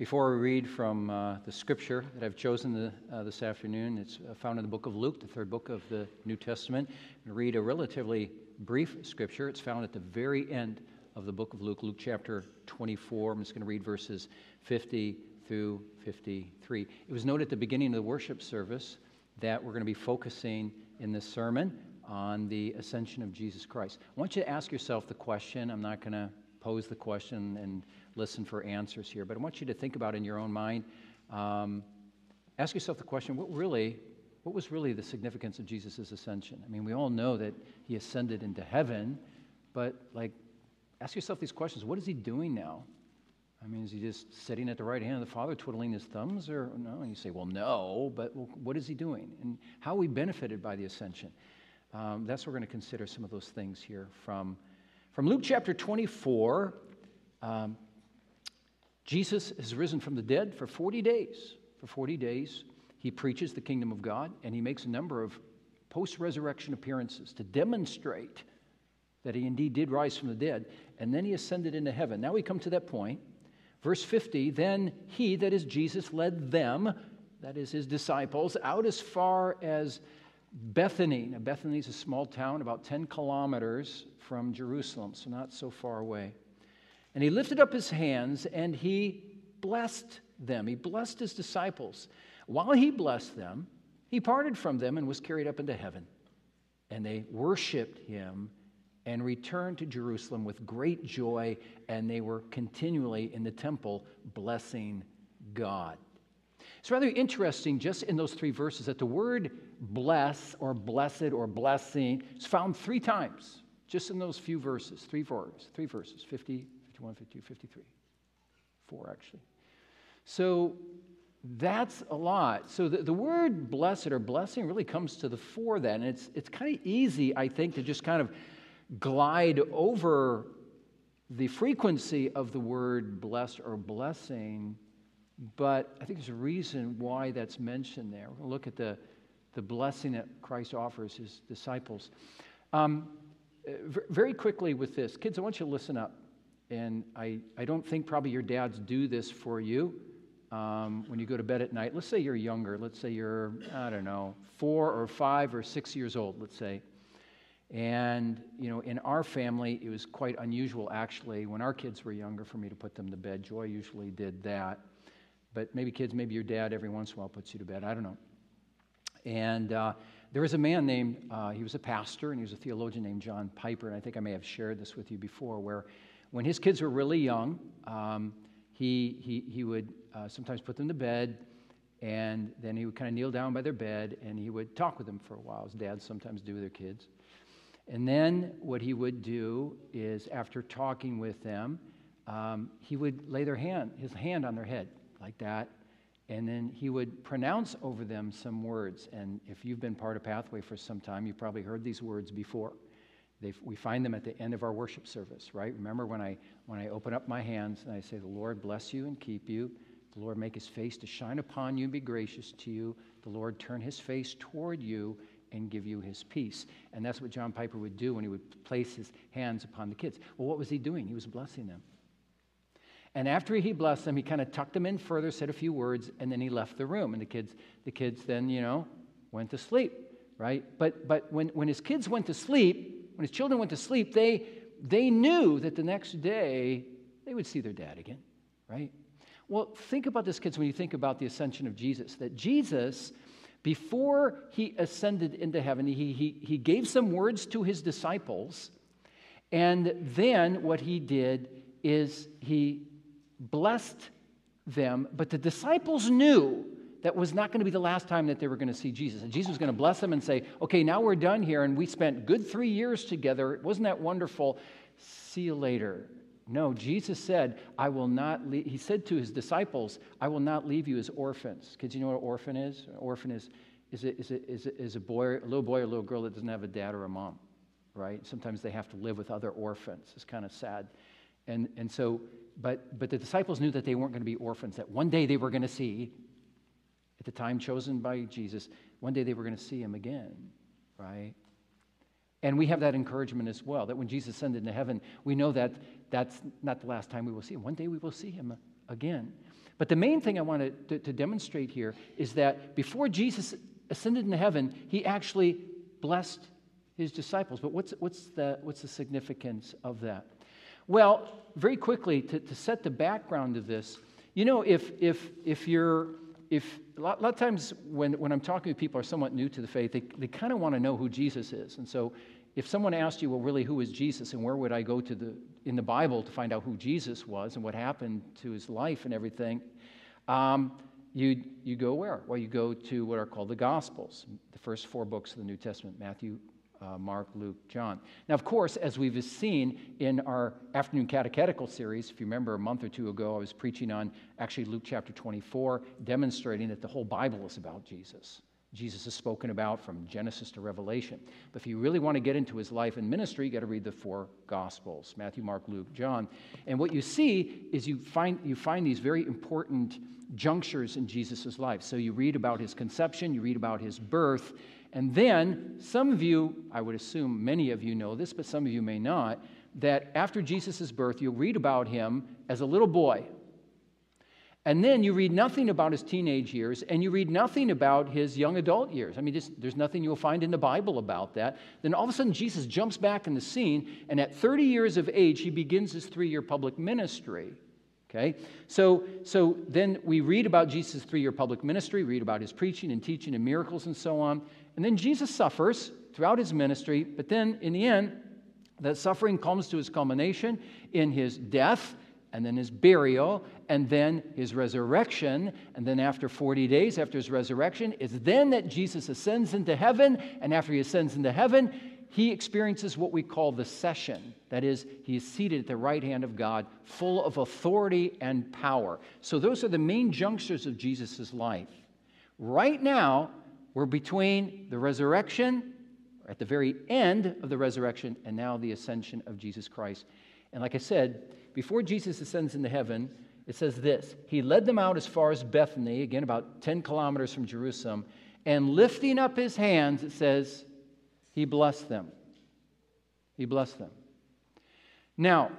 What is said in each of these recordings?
Before we read from uh, the scripture that I've chosen the, uh, this afternoon, it's uh, found in the book of Luke, the third book of the New Testament. I'm read a relatively brief scripture. It's found at the very end of the book of Luke, Luke chapter 24. I'm just going to read verses 50 through 53. It was noted at the beginning of the worship service that we're going to be focusing in this sermon on the ascension of Jesus Christ. I want you to ask yourself the question. I'm not going to pose the question and listen for answers here, but I want you to think about in your own mind. Um, ask yourself the question: What really, what was really the significance of Jesus' ascension? I mean, we all know that he ascended into heaven, but like, ask yourself these questions: What is he doing now? I mean, is he just sitting at the right hand of the Father, twiddling his thumbs, or no? And you say, well, no, but what is he doing? And how we benefited by the ascension? Um, that's what we're going to consider some of those things here from, from Luke chapter 24. Um, Jesus has risen from the dead for 40 days. For 40 days, he preaches the kingdom of God, and he makes a number of post resurrection appearances to demonstrate that he indeed did rise from the dead. And then he ascended into heaven. Now we come to that point. Verse 50 Then he, that is Jesus, led them, that is his disciples, out as far as Bethany. Now, Bethany is a small town about 10 kilometers from Jerusalem, so not so far away. And he lifted up his hands and he blessed them. He blessed his disciples. While he blessed them, he parted from them and was carried up into heaven. And they worshiped him and returned to Jerusalem with great joy, and they were continually in the temple blessing God. It's rather interesting just in those three verses that the word bless or blessed or blessing is found three times just in those few verses, three verses, three verses 50, 51, 52, 53. Four, actually. So that's a lot. So the, the word blessed or blessing really comes to the fore then. It's, it's kind of easy, I think, to just kind of glide over the frequency of the word blessed or blessing, but I think there's a reason why that's mentioned there. We'll look at the, the blessing that Christ offers his disciples. Um, very quickly with this, kids, I want you to listen up. And I, I don't think probably your dads do this for you um, when you go to bed at night. Let's say you're younger. Let's say you're, I don't know, four or five or six years old, let's say. And, you know, in our family, it was quite unusual actually when our kids were younger for me to put them to bed. Joy usually did that. But maybe kids, maybe your dad every once in a while puts you to bed. I don't know. And uh, there was a man named, uh, he was a pastor and he was a theologian named John Piper. And I think I may have shared this with you before, where when his kids were really young, um, he, he, he would uh, sometimes put them to bed, and then he would kind of kneel down by their bed and he would talk with them for a while, as dads sometimes do with their kids. And then what he would do is, after talking with them, um, he would lay their hand, his hand on their head like that, and then he would pronounce over them some words. And if you've been part of Pathway for some time, you've probably heard these words before. They've, we find them at the end of our worship service, right? Remember when I, when I open up my hands and I say, The Lord bless you and keep you. The Lord make his face to shine upon you and be gracious to you. The Lord turn his face toward you and give you his peace. And that's what John Piper would do when he would place his hands upon the kids. Well, what was he doing? He was blessing them. And after he blessed them, he kind of tucked them in further, said a few words, and then he left the room. And the kids, the kids then, you know, went to sleep, right? But, but when, when his kids went to sleep, when his children went to sleep, they, they knew that the next day they would see their dad again, right? Well, think about this, kids, when you think about the ascension of Jesus, that Jesus, before he ascended into heaven, he, he, he gave some words to his disciples, and then what he did is he blessed them, but the disciples knew that was not going to be the last time that they were going to see Jesus. And Jesus was going to bless them and say, Okay, now we're done here, and we spent good three years together. Wasn't that wonderful? See you later. No, Jesus said, I will not leave. He said to his disciples, I will not leave you as orphans. Kids, you know what an orphan is? An orphan is, is, a, is, is, is a boy, a little boy or a little girl that doesn't have a dad or a mom, right? Sometimes they have to live with other orphans. It's kind of sad. And, and so, but, but the disciples knew that they weren't going to be orphans, that one day they were going to see at the time chosen by Jesus, one day they were going to see him again, right? And we have that encouragement as well that when Jesus ascended into heaven, we know that that's not the last time we will see him. One day we will see him again. But the main thing I want to, to demonstrate here is that before Jesus ascended into heaven, he actually blessed his disciples. But what's, what's, the, what's the significance of that? Well, very quickly, to, to set the background of this, you know, if, if, if you're, if a lot, a lot, of times when, when I'm talking to people who are somewhat new to the faith, they, they kind of want to know who Jesus is. And so if someone asked you, well, really, who is Jesus and where would I go to the, in the Bible to find out who Jesus was and what happened to his life and everything, um, you, you go where? Well, you go to what are called the Gospels, the first four books of the New Testament Matthew, uh, Mark, Luke, John. Now, of course, as we've seen in our afternoon catechetical series, if you remember a month or two ago, I was preaching on actually Luke chapter 24, demonstrating that the whole Bible is about Jesus. Jesus is spoken about from Genesis to Revelation. But if you really want to get into his life and ministry, you got to read the four Gospels Matthew, Mark, Luke, John. And what you see is you find, you find these very important junctures in Jesus' life. So you read about his conception, you read about his birth, and then some of you, I would assume many of you know this, but some of you may not, that after Jesus' birth, you'll read about him as a little boy. And then you read nothing about his teenage years, and you read nothing about his young adult years. I mean, just, there's nothing you'll find in the Bible about that. Then all of a sudden, Jesus jumps back in the scene, and at 30 years of age, he begins his three year public ministry. Okay? So, so then we read about Jesus' three year public ministry, read about his preaching and teaching and miracles and so on. And then Jesus suffers throughout his ministry, but then in the end, that suffering comes to its culmination in his death and then his burial, and then his resurrection. And then, after 40 days after his resurrection, it's then that Jesus ascends into heaven. And after he ascends into heaven, he experiences what we call the session. That is, he is seated at the right hand of God, full of authority and power. So, those are the main junctures of Jesus' life. Right now, we're between the resurrection, at the very end of the resurrection, and now the ascension of Jesus Christ. And like I said, before Jesus ascends into heaven, it says this He led them out as far as Bethany, again, about 10 kilometers from Jerusalem, and lifting up his hands, it says, he blessed them. He blessed them. Now,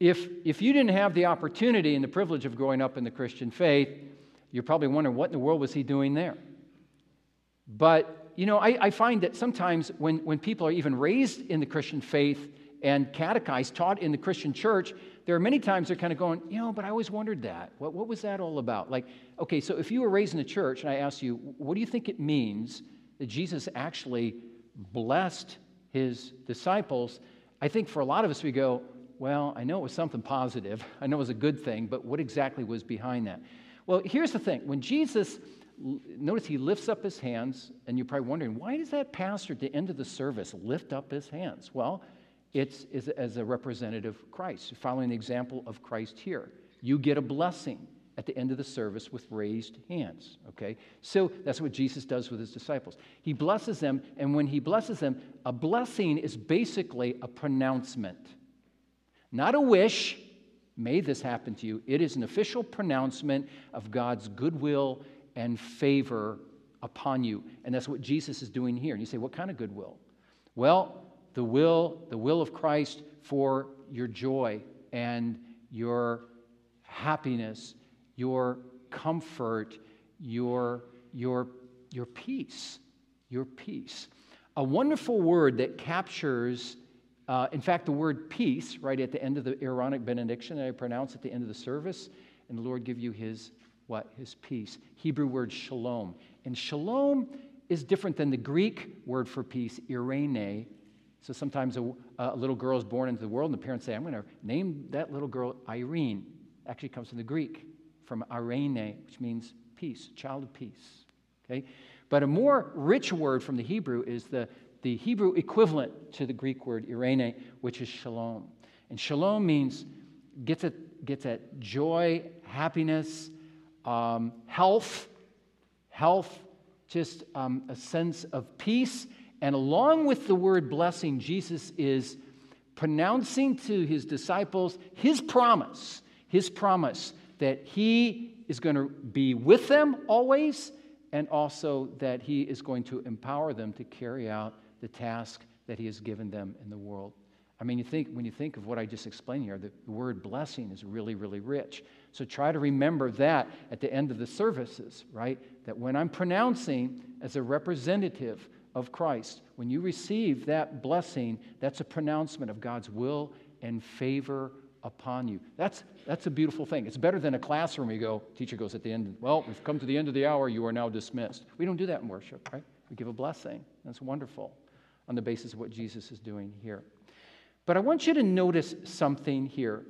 if, if you didn't have the opportunity and the privilege of growing up in the Christian faith, you're probably wondering what in the world was he doing there? But, you know, I, I find that sometimes when, when people are even raised in the Christian faith and catechized, taught in the Christian church, there are many times they're kind of going, you know, but I always wondered that. What, what was that all about? Like, okay, so if you were raised in a church and I asked you, what do you think it means that Jesus actually blessed his disciples? I think for a lot of us, we go, well, I know it was something positive. I know it was a good thing, but what exactly was behind that? Well, here's the thing. When Jesus, notice he lifts up his hands, and you're probably wondering, why does that pastor at the end of the service lift up his hands? Well, it's, as a representative of Christ, following the example of Christ here. You get a blessing at the end of the service with raised hands. Okay? So that's what Jesus does with his disciples. He blesses them, and when he blesses them, a blessing is basically a pronouncement, not a wish. May this happen to you. It is an official pronouncement of God's goodwill and favor upon you. And that's what Jesus is doing here. And you say, what kind of goodwill? Well, the will, the will of Christ for your joy and your happiness, your comfort, your, your, your peace, your peace. A wonderful word that captures, uh, in fact, the word peace right at the end of the Aaronic benediction that I pronounce at the end of the service, and the Lord give you his what? His peace. Hebrew word shalom. And shalom is different than the Greek word for peace, irene, so sometimes a, a, little girl is born into the world, and the parents say, I'm going to name that little girl Irene. Actually comes from the Greek, from Irene, which means peace, child of peace. Okay? But a more rich word from the Hebrew is the, the Hebrew equivalent to the Greek word Irene, which is shalom. And shalom means gets at, gets at joy, happiness, um, health, health, just um, a sense of peace and along with the word blessing, Jesus is pronouncing to his disciples his promise, his promise that he is going to be with them always, and also that he is going to empower them to carry out the task that he has given them in the world. I mean, you think, when you think of what I just explained here, the word blessing is really, really rich. So try to remember that at the end of the services, right? That when I'm pronouncing as a representative of Christ, when you receive that blessing, that's a pronouncement of God's will and favor upon you. That's, that's a beautiful thing. It's better than a classroom. You go, teacher goes at the end, well, we've come to the end of the hour, you are now dismissed. We don't do that in worship, right? We give a blessing. That's wonderful on the basis of what Jesus is doing here. But I want you to notice something here.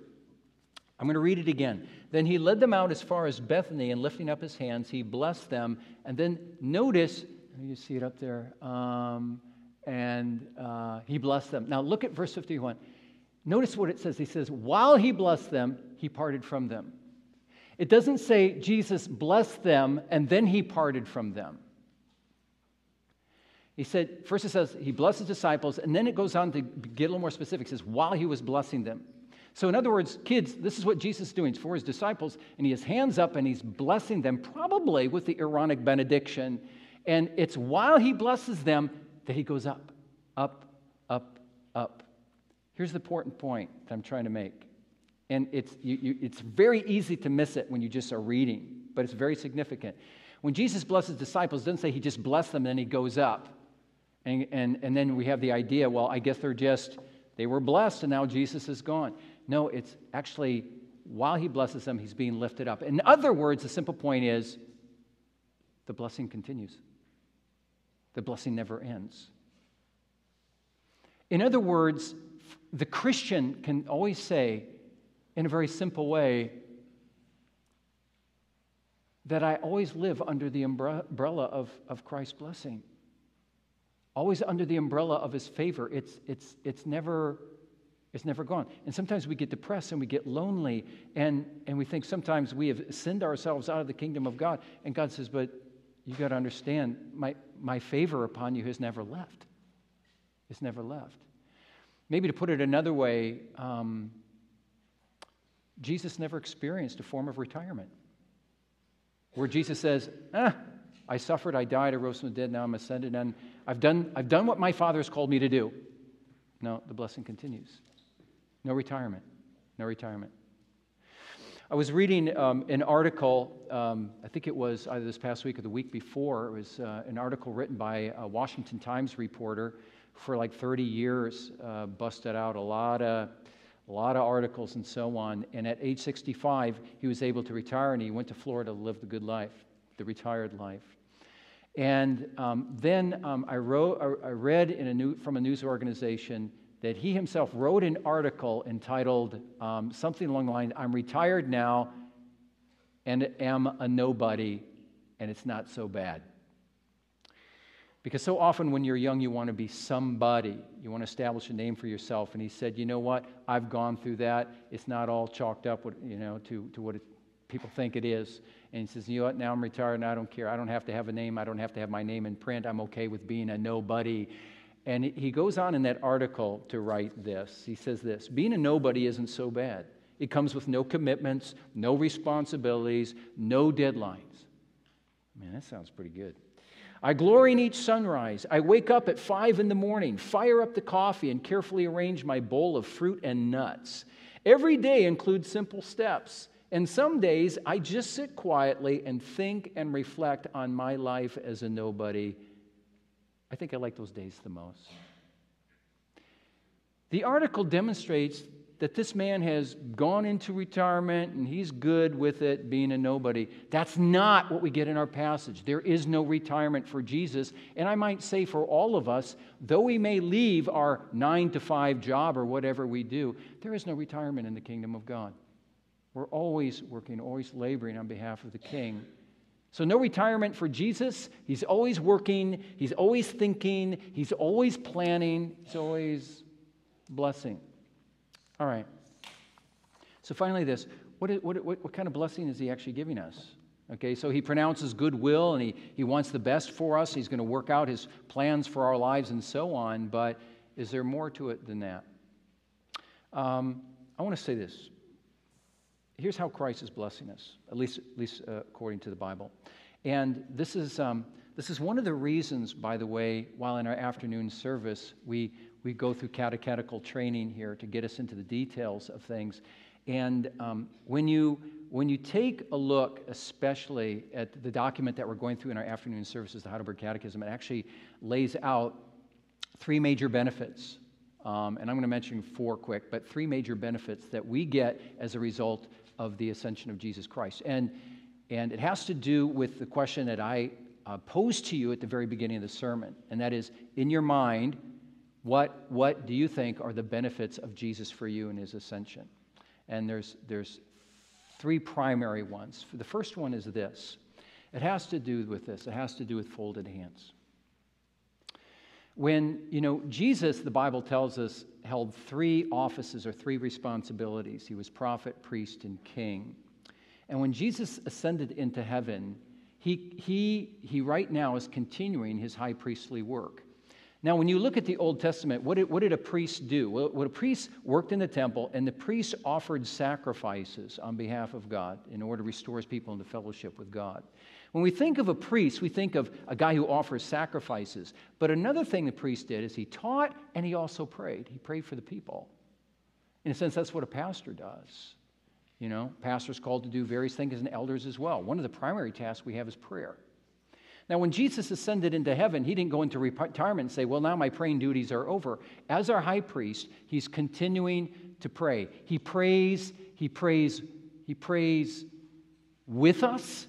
I'm going to read it again. Then he led them out as far as Bethany, and lifting up his hands, he blessed them. And then notice, you see it up there, um, and uh, he blessed them. Now look at verse 51. Notice what it says. He says, While he blessed them, he parted from them. It doesn't say Jesus blessed them and then he parted from them. He said, first it says he blessed his disciples, and then it goes on to get a little more specific. It says, while he was blessing them. So, in other words, kids, this is what Jesus is doing it's for his disciples, and he has hands up and he's blessing them, probably with the Aaronic benediction. And it's while he blesses them that he goes up, up, up, up. Here's the important point that I'm trying to make. And it's, you, you, it's very easy to miss it when you just are reading, but it's very significant. When Jesus blesses disciples, doesn't say he just blessed them and then he goes up. And, and, and then we have the idea, well, I guess they're just, they were blessed and now Jesus is gone. No, it's actually, while he blesses them, he's being lifted up. In other words, the simple point is the blessing continues, the blessing never ends. In other words, the Christian can always say, in a very simple way, that I always live under the umbrella of, of Christ's blessing always under the umbrella of his favor. It's, it's, it's, never, it's never gone. And sometimes we get depressed and we get lonely, and, and we think sometimes we have sinned ourselves out of the kingdom of God. And God says, But you got to understand, my, my favor upon you has never left. It's never left. Maybe to put it another way, um, Jesus never experienced a form of retirement where Jesus says, ah, I suffered, I died, I rose from the dead, now I'm ascended, and I've done, I've done what my Father has called me to do. No, the blessing continues. No retirement. No retirement. I was reading um, an article, um, I think it was either this past week or the week before. It was uh, an article written by a Washington Times reporter for like 30 years, uh, busted out a lot of a lot of articles and so on. And at age 65, he was able to retire and he went to Florida to live the good life, the retired life. And um, then um, I, wrote, I read a new, from a news organization that he himself wrote an article entitled um, something along the line I'm retired now and am a nobody, and it's not so bad. Because so often when you're young, you want to be somebody. You want to establish a name for yourself. And he said, You know what? I've gone through that. It's not all chalked up you know, to, to what it, people think it is. And he says, You know what? Now I'm retired and I don't care. I don't have to have a name. I don't have to have my name in print. I'm okay with being a nobody. And he goes on in that article to write this. He says this Being a nobody isn't so bad. It comes with no commitments, no responsibilities, no deadlines. Man, that sounds pretty good. I glory in each sunrise. I wake up at five in the morning, fire up the coffee, and carefully arrange my bowl of fruit and nuts. Every day includes simple steps. And some days I just sit quietly and think and reflect on my life as a nobody. I think I like those days the most. The article demonstrates that this man has gone into retirement and he's good with it being a nobody. That's not what we get in our passage. There is no retirement for Jesus. And I might say for all of us, though we may leave our nine to five job or whatever we do, there is no retirement in the kingdom of God. We're always working, always laboring on behalf of the King. So, no retirement for Jesus. He's always working, he's always thinking, he's always planning, he's always blessing. All right. So, finally, this what, what, what, what kind of blessing is he actually giving us? Okay, so he pronounces goodwill and he, he wants the best for us. He's going to work out his plans for our lives and so on, but is there more to it than that? Um, I want to say this here's how Christ is blessing us, at least, at least uh, according to the Bible. And this is, um, this is one of the reasons, by the way, while in our afternoon service, we, we go through catechetical training here to get us into the details of things. And um, when, you, when you take a look, especially at the document that we're going through in our afternoon services, the Heidelberg Catechism, it actually lays out three major benefits. Um, and I'm going to mention four quick, but three major benefits that we get as a result of the ascension of Jesus Christ. And, and it has to do with the question that I uh, posed to you at the very beginning of the sermon, and that is in your mind, what, what do you think are the benefits of Jesus for you and his ascension? And there's, there's three primary ones. The first one is this it has to do with this, it has to do with folded hands. When, you know, Jesus, the Bible tells us, held three offices or three responsibilities he was prophet, priest, and king. And when Jesus ascended into heaven, he, he, he right now is continuing his high priestly work. Now, when you look at the Old Testament, what did, what did a priest do? Well, what a priest worked in the temple, and the priest offered sacrifices on behalf of God in order to restore his people into fellowship with God. When we think of a priest, we think of a guy who offers sacrifices. But another thing the priest did is he taught and he also prayed. He prayed for the people. In a sense, that's what a pastor does. You know, pastors called to do various things and elders as well. One of the primary tasks we have is prayer. Now, when Jesus ascended into heaven, he didn't go into retirement and say, Well, now my praying duties are over. As our high priest, he's continuing to pray. He prays, he prays, he prays with us,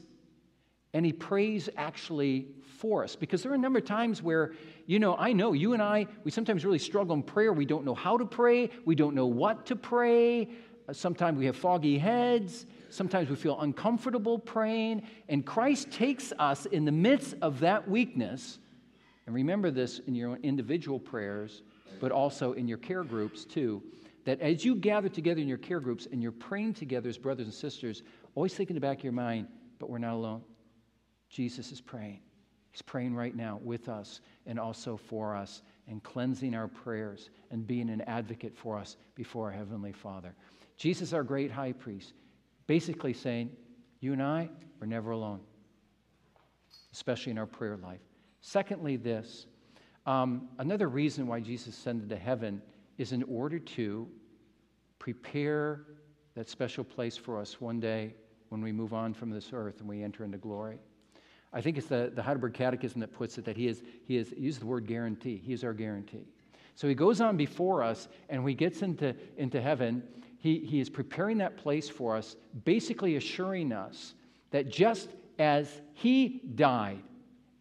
and he prays actually for us. Because there are a number of times where, you know, I know you and I, we sometimes really struggle in prayer. We don't know how to pray, we don't know what to pray. Uh, sometimes we have foggy heads. Sometimes we feel uncomfortable praying. And Christ takes us in the midst of that weakness. And remember this in your individual prayers, but also in your care groups too. That as you gather together in your care groups and you're praying together as brothers and sisters, always think in the back of your mind, but we're not alone. Jesus is praying. He's praying right now with us and also for us and cleansing our prayers and being an advocate for us before our Heavenly Father. Jesus, our great high priest, basically saying, You and I are never alone, especially in our prayer life. Secondly, this um, another reason why Jesus ascended to heaven is in order to prepare that special place for us one day when we move on from this earth and we enter into glory. I think it's the, the Heidelberg Catechism that puts it that he is, he is, he the word guarantee. He is our guarantee. So he goes on before us, and when he gets into, into heaven, he, he is preparing that place for us, basically assuring us that just as he died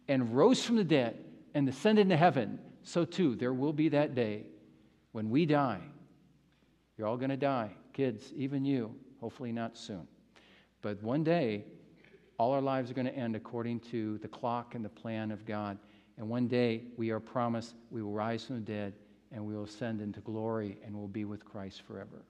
and rose from the dead and ascended into heaven, so too there will be that day when we die. You're all going to die, kids, even you, hopefully not soon. But one day, all our lives are going to end according to the clock and the plan of God. And one day, we are promised we will rise from the dead and we will ascend into glory and we'll be with Christ forever.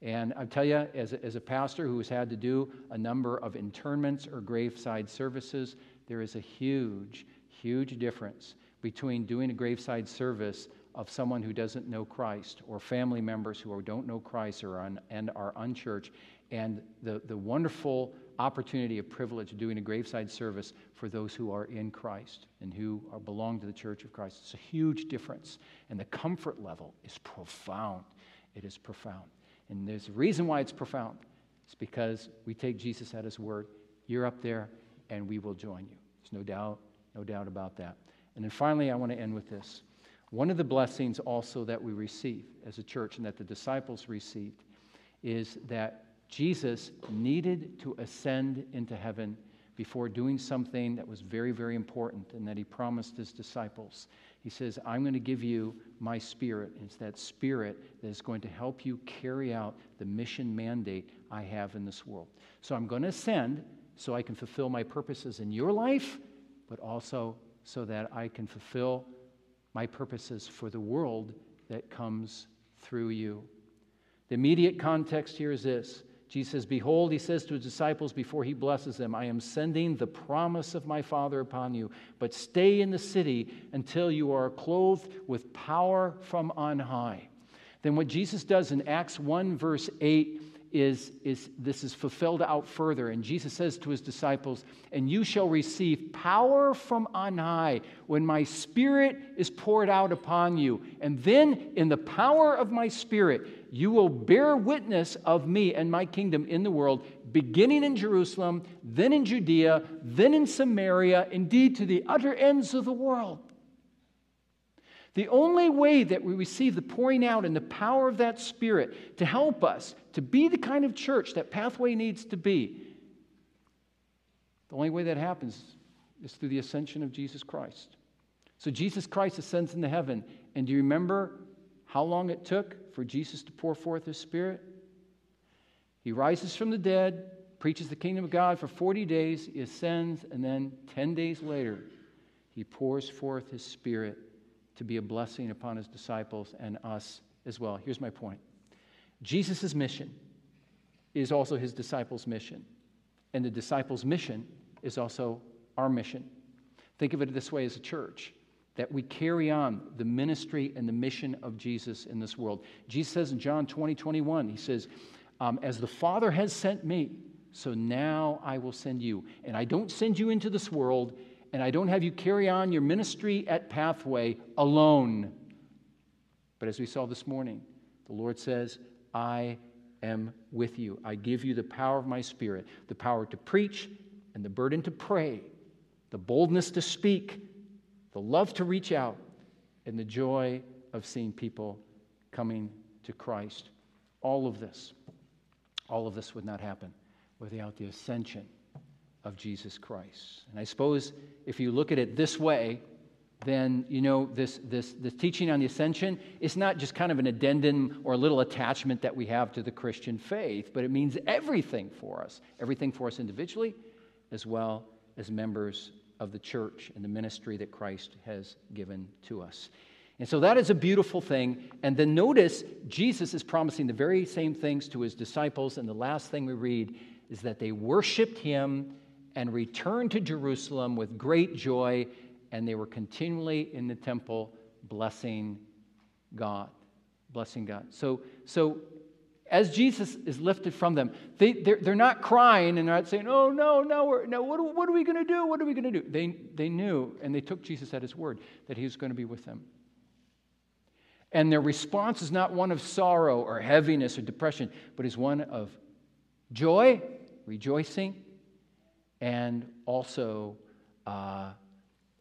And I tell you, as a, as a pastor who has had to do a number of internments or graveside services, there is a huge, huge difference between doing a graveside service of someone who doesn't know Christ or family members who don't know Christ or un, and are unchurched and the, the wonderful opportunity of privilege of doing a graveside service for those who are in Christ and who are, belong to the church of Christ. It's a huge difference. And the comfort level is profound. It is profound. And there's a reason why it's profound. It's because we take Jesus at his word. You're up there, and we will join you. There's no doubt, no doubt about that. And then finally, I want to end with this. One of the blessings also that we receive as a church and that the disciples received is that Jesus needed to ascend into heaven before doing something that was very, very important and that he promised his disciples. He says, I'm going to give you my spirit. It's that spirit that is going to help you carry out the mission mandate I have in this world. So I'm going to ascend so I can fulfill my purposes in your life, but also so that I can fulfill my purposes for the world that comes through you. The immediate context here is this Jesus says, Behold, he says to his disciples before he blesses them, I am sending the promise of my Father upon you, but stay in the city until you are clothed with power from on high. Then, what Jesus does in Acts 1, verse 8, is, is this is fulfilled out further. And Jesus says to his disciples, And you shall receive power from on high when my spirit is poured out upon you. And then, in the power of my spirit, you will bear witness of me and my kingdom in the world, beginning in Jerusalem, then in Judea, then in Samaria, indeed to the utter ends of the world. The only way that we receive the pouring out and the power of that Spirit to help us to be the kind of church that Pathway needs to be, the only way that happens is through the ascension of Jesus Christ. So Jesus Christ ascends into heaven. And do you remember how long it took for Jesus to pour forth his Spirit? He rises from the dead, preaches the kingdom of God for 40 days, he ascends, and then 10 days later, he pours forth his Spirit to be a blessing upon his disciples and us as well. Here's my point Jesus' mission is also his disciples' mission, and the disciples' mission is also our mission. Think of it this way as a church that we carry on the ministry and the mission of Jesus in this world. Jesus says in John 20, 21, he says, um, As the Father has sent me, so now I will send you. And I don't send you into this world and I don't have you carry on your ministry at Pathway alone. But as we saw this morning, the Lord says, I am with you. I give you the power of my Spirit, the power to preach and the burden to pray, the boldness to speak, the love to reach out, and the joy of seeing people coming to Christ. All of this, all of this would not happen without the ascension of Jesus Christ. And I suppose if you look at it this way, then you know this, this, this teaching on the ascension is not just kind of an addendum or a little attachment that we have to the Christian faith, but it means everything for us, everything for us individually, as well as members of the church and the ministry that Christ has given to us. And so that is a beautiful thing. And then notice Jesus is promising the very same things to his disciples. And the last thing we read is that they worshiped him and returned to Jerusalem with great joy, and they were continually in the temple blessing God. Blessing God. So, so as Jesus is lifted from them, they, they're, they're not crying and they're not saying, oh, no, no, no, what, what are we going to do? What are we going to do? They, they knew, and they took Jesus at his word, that he was going to be with them. And their response is not one of sorrow or heaviness or depression, but is one of joy, rejoicing, and also uh,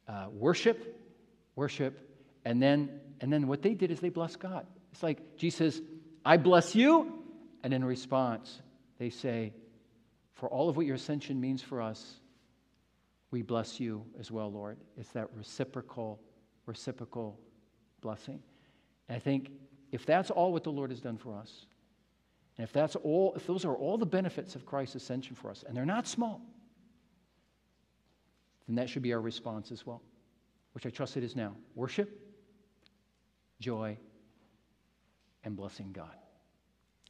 uh, worship, worship, and then and then what they did is they blessed God. It's like Jesus "I bless you," and in response they say, "For all of what your ascension means for us, we bless you as well, Lord." It's that reciprocal, reciprocal blessing. And I think if that's all what the Lord has done for us, and if that's all, if those are all the benefits of Christ's ascension for us, and they're not small, then that should be our response as well, which I trust it is now. Worship, joy, and blessing God.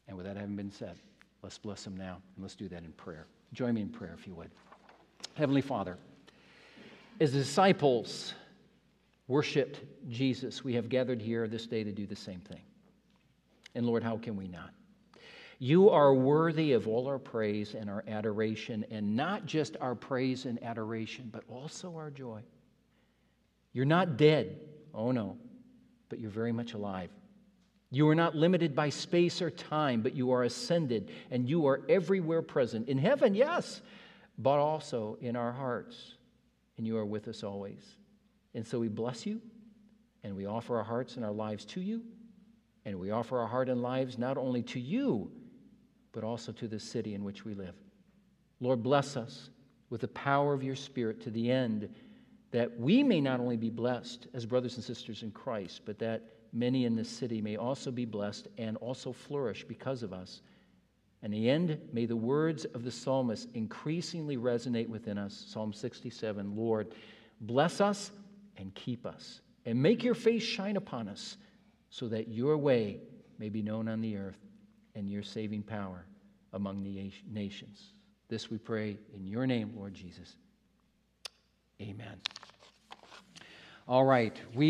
And with that having been said, let's bless Him now, and let's do that in prayer. Join me in prayer, if you would. Heavenly Father, as the disciples worshiped Jesus, we have gathered here this day to do the same thing. And Lord, how can we not? You are worthy of all our praise and our adoration, and not just our praise and adoration, but also our joy. You're not dead, oh no, but you're very much alive. You are not limited by space or time, but you are ascended, and you are everywhere present. In heaven, yes, but also in our hearts, and you are with us always. And so we bless you, and we offer our hearts and our lives to you, and we offer our heart and lives not only to you, but also to the city in which we live. Lord, bless us with the power of your Spirit to the end that we may not only be blessed as brothers and sisters in Christ, but that many in this city may also be blessed and also flourish because of us. In the end, may the words of the psalmist increasingly resonate within us. Psalm 67 Lord, bless us and keep us, and make your face shine upon us, so that your way may be known on the earth and your saving power among the nations. This we pray in your name, Lord Jesus. Amen. All right. We